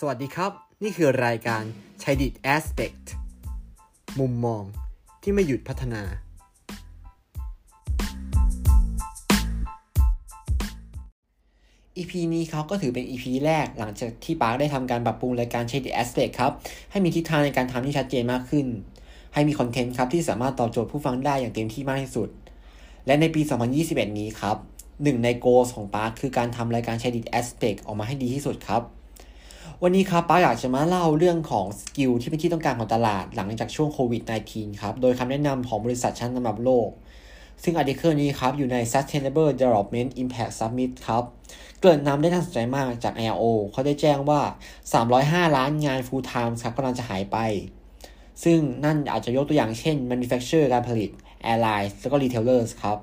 สวัสดีครับ นี่คือรายการช h ดิต Aspect มุมมองที่ไม่หยุดพัฒนา EP นี้เขาก็ถือเป็น EP แรกหลังจากที่ปาร์คได้ทำการปรับปรุงรายการ c h ดิ Aspect ครับ ให้มีทิศทางในการทำที่ชัดเจนมากขึ้น ให้มีคอนเทนต์ครับที่สามารถตอบโจทย์ผู้ฟังได้อย่างเต็มที่มากที่สุด และในปี 2021 นี้ครับหนึ่งใน goal ของปาร์คคือการทำรายการช h ดิ Aspect ออกมาให้ดีที่สุดครับ วันนี้ครับปาร์คอยากจะมาเล่าเรื่องของ skill ที่เป็นที่ต้องการของตลาดหลังจากช่วงโควิด -19 ครับ โดยคำแนะนำของบริษัทชั้นนำระดับโลก ซึ่ง article นี้ครับ อยู่ใน Sustainable Development Impact Summit ครับ เกริ่นนำได้น่าสนใจมากจาก ILO เขาได้แจ้งว่า 305 ล้านงาน full time ครับกำลังจะหายไป ซึ่งนั่นอาจจะยกตัวอย่างเช่น manufacturer การผลิต airlines แล้วก็ retailers ครับ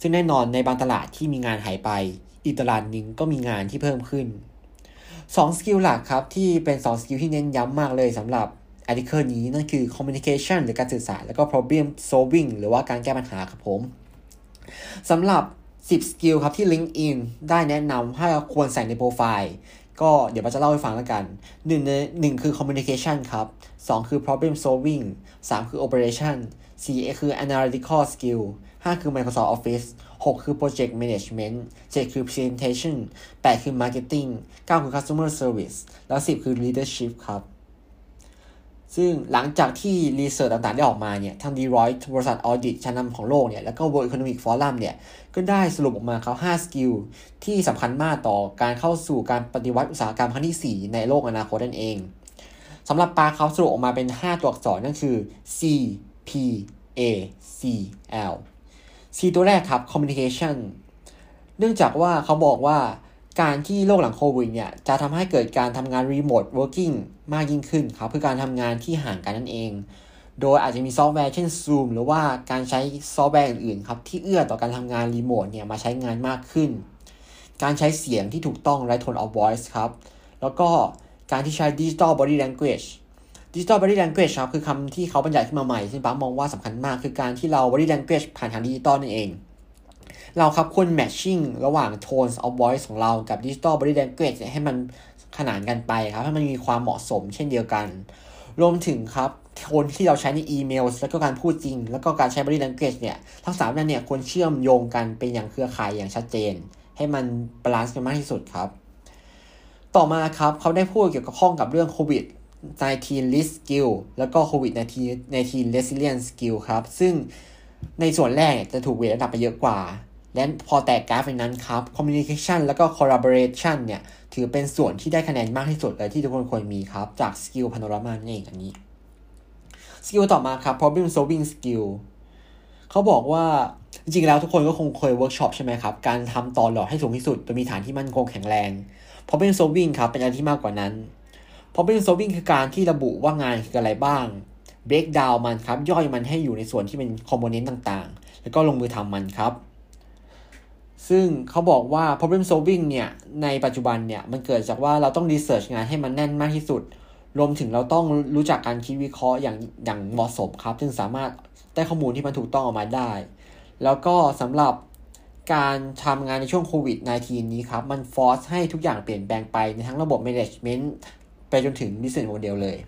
ซึ่งแน่นอนในบางตลาดที่มีงานหายไป อีกตลาดหนึ่งก็มีงานที่เพิ่มขึ้น สอง skill หลักครับที่เป็นสอง skill ที่เน้นย้ำมากเลยสำหรับ article นี้นั่นคือ communication หรือการสื่อสาร แล้วก็ problem solving หรือว่าการแก้ปัญหาครับผมสำหรับ 10 skill ครับที่ LinkedIn ได้แนะนำให้ควรใส่ในโปรไฟล์ก็เดี๋ยวเราจะเล่าให้ฟังแล้วกันหนึ่งหนึ่งคือ communication ครับสองคือ problem solving สามคือ operation สี่คือ analytical skill ห้าคือ Microsoft Office 6 คือ Project Management 7 คือ Presentation 8 คือ Marketing 9 คือ Customer Service แล้ว 10 คือ Leadership ครับ ซึ่งหลังจากที่ research ต่างๆ ได้ออกมาเนี่ยทาง Deloitte บริษัท audit ชั้นนำของโลกเนี่ยแล้วก็ World Economic Forum เนี่ยก็ได้สรุปออกมาเขา5 skill ที่สำคัญมากต่อการเข้าสู่การปฏิวัติอุตสาหกรรมครั้งที่ 4 ในโลกอนาคตนั่นเองสำหรับปาร์คเขาสรุปออกมาเป็น 5 ตัวอักษรนั่นคือ C P A C L C ตัวแรกครับ communication เนื่องจากว่าเขาบอกว่าการที่โลกหลังโควิดเนี่ย จะทำให้เกิดการทำงาน remote working มากยิ่งขึ้นครับ คือการทำงานที่ห่างกันนั่นเอง โดยอาจจะมีซอฟต์แวร์เช่น Zoom หรือว่าการใช้ซอฟต์แวร์อื่นๆครับ ที่เอื้อต่อการทำงานรีโมทเนี่ย มาใช้งานมากขึ้น การใช้เสียงที่ถูกต้อง right tone of voice ครับ แล้วก็การที่ใช้ digital body language Digital Body Language ครับคือคำที่เขาบรรยายขึ้นมาใหม่ซึ่งป้ามองว่าสำคัญมากคือการที่เรา Body Language ผ่านทางดิจิตอลนั่นเอง เราครับควร matching ระหว่าง tones of voice ของเรากับ Digital Body Language ให้มันขนานกันไปครับให้มันมีความเหมาะสมเช่นเดียวกัน รวมถึงครับโทนที่เราใช้ในอีเมลแล้วก็การพูดจริง แล้วก็การใช้ body language เนี่ยทั้งสามนั้นเนี่ยควรเชื่อมโยงกันเป็นอย่างเครือข่ายอย่างชัดเจน ให้มัน balance กันมากที่สุดครับ ต่อมาครับเขาได้พูดเกี่ยวกับข้องกับเรื่องโควิด 19 Risk Skill แล้วก็ COVID 19 Resilience Skill ครับ ซึ่งในส่วนแรกจะถูก weight ระดับไปเยอะกว่า และพอแตกกราฟในนั้นครับ Communication แล้วก็ Collaboration เนี่ย ถือเป็นส่วนที่ได้คะแนนมากที่สุดเลยที่ทุกคนควรมีครับ จาก Skill Panorama นั่นเองอันนี้ skill ต่อมาครับ problem solving skill เขาบอกว่าจริงๆแล้วทุกคนก็คงเคยเวิร์กช็อปใช่ไหมครับ การทำต่อหลอดให้สูงที่สุดโดยมีฐานที่มั่นคงแข็งแรง problem solving ครับเป็นอะไรที่มากกว่านั้น problem solving คือการที่ระบุว่างานคืออะไรบ้าง break down มันครับ ย่อยมันให้อยู่ในส่วนที่เป็น component ต่างๆ แล้วก็ลงมือทำมันครับ ซึ่งเขาบอกว่า problem solving เนี่ย ในปัจจุบันเนี่ย มันเกิดจากว่าเราต้อง research งานให้มันแน่นมากที่สุด รวมถึงเราต้องรู้จักการคิดวิเคราะห์อย่างอย่างเหมาะสมครับ จึงสามารถได้ข้อมูลที่มันถูกต้องออกมาได้ แล้วก็สำหรับการทำงานในช่วงโควิด -19 นี้ครับ มันฟอร์สให้ทุกอย่างเปลี่ยนแปลงไปในทั้งระบบ management ไปจนถึง business model เลย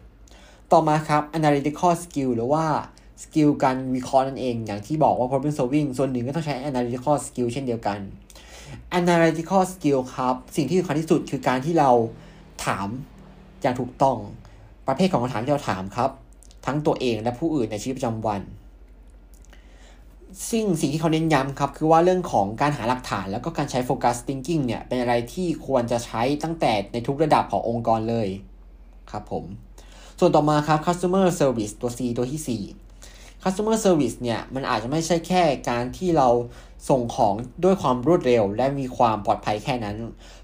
ต่อมาครับ analytical skill หรือว่าสกิลการวิเคราะห์นั่นเอง อย่างที่บอกว่า problem solving ส่วนหนึ่งก็ต้องใช้ analytical skill เช่นเดียวกัน analytical skill ครับ สิ่งที่สำคัญที่สุดคือการที่เราถามอย่างถูกต้อง ประเภทของคำถามที่เราถามครับ ทั้งตัวเองและผู้อื่นในชีวิตประจำวัน ซึ่งสิ่งที่เขาเน้นย้ำครับ คือว่าเรื่องของการหาหลักฐาน แล้วก็การใช้ focus thinking เนี่ย เป็นอะไรที่ควรจะใช้ตั้งแต่ในทุกระดับขององค์กรเลย ครับผม ส่วนต่อมาครับ customer service ตัว C ตัวที่ 4 customer service เนี่ย มันอาจจะไม่ใช่แค่การที่เราส่งของด้วยความรวดเร็ว และมีความปลอดภัยแค่นั้น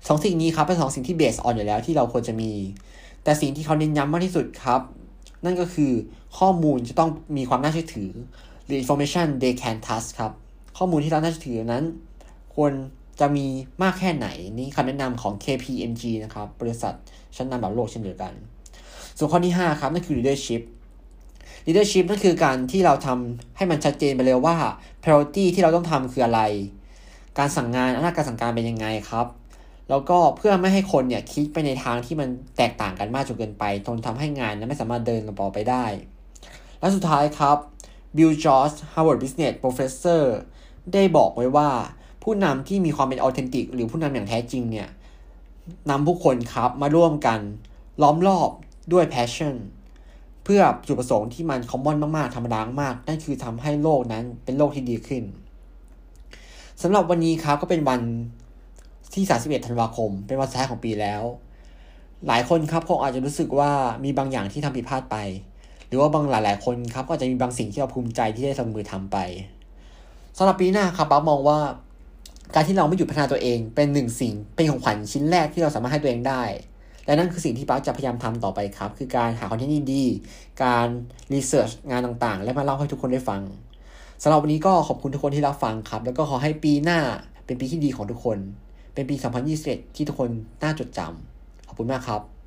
สองสิ่งนี้ครับเป็นสองสิ่งที่ base on อยู่แล้วที่เราควรจะมี แต่สิ่งที่เขาเน้นย้ำมากที่สุดครับ นั่นก็คือข้อมูลจะต้องมีความน่าเชื่อถือ หรือ information they can trust ครับ ข้อมูลที่เราน่าจะถือนั้นควร จะมีมากแค่ไหน นี่คำแนะนำของ KPMG นะครับ บริษัทชั้นนำแบบโลกเช่นเดียวกัน ส่วนข้อที่ 5 ครับนั่นคือ leadership leadership นั่นคือการที่เราทำให้มันชัดเจนไปเลยว่า priority ที่เราต้องทำคืออะไร การสั่งงานอำนาจการสั่งการเป็นยังไงครับ แล้วก็เพื่อไม่ให้คนเนี่ยคิดไปในทางที่มันแตกต่างกันมากจนเกินไปจนทำให้งานนั้นไม่สามารถเดินต่อไปได้ และสุดท้ายครับ Bill George Harvard Business professor ได้บอกไว้ว่า ผู้นำที่มีความเป็น authentic หรือผู้นำอย่างแท้จริงเนี่ยนำผู้คนครับมาร่วมกันล้อมรอบด้วย passion เพื่อจุดประสงค์ที่มันคอมมอนมากๆ ธรรมดามาก นั่นคือทำให้โลกนั้นเป็นโลกที่ดีขึ้นสำหรับวันนี้ครับก็เป็นวันที่ 31 ธันวาคม เป็นวันสุดท้ายของปีแล้ว หลายคนครับคงอาจจะรู้สึกว่ามีบางอย่างที่ทำผิดพลาดไป หรือว่าบางหลาย ๆ คนครับก็อาจจะมีบางสิ่งที่เราภูมิใจที่ได้ลงมือทำไปสำหรับปีหน้าครับป๊ามองว่า การที่เราไม่หยุดพัฒนาตัวเองเป็นหนึ่งสิ่งเป็นของขวัญชิ้นแรกที่เราสามารถให้ตัวเองได้ และนั่นคือสิ่งที่ป๊าจะพยายามทำต่อไปครับ คือการหาคอนเทนต์ดีๆการรีเสิร์ชงานต่างๆ และมาเล่าให้ทุกคนได้ฟังสำหรับวันนี้ก็ขอบคุณทุกคนที่รับฟังครับ แล้วก็ขอให้ปีหน้าเป็นปีที่ดีของทุกคน เป็นปี 2021 ที่ทุกคนน่าจดจำขอบคุณมากครับ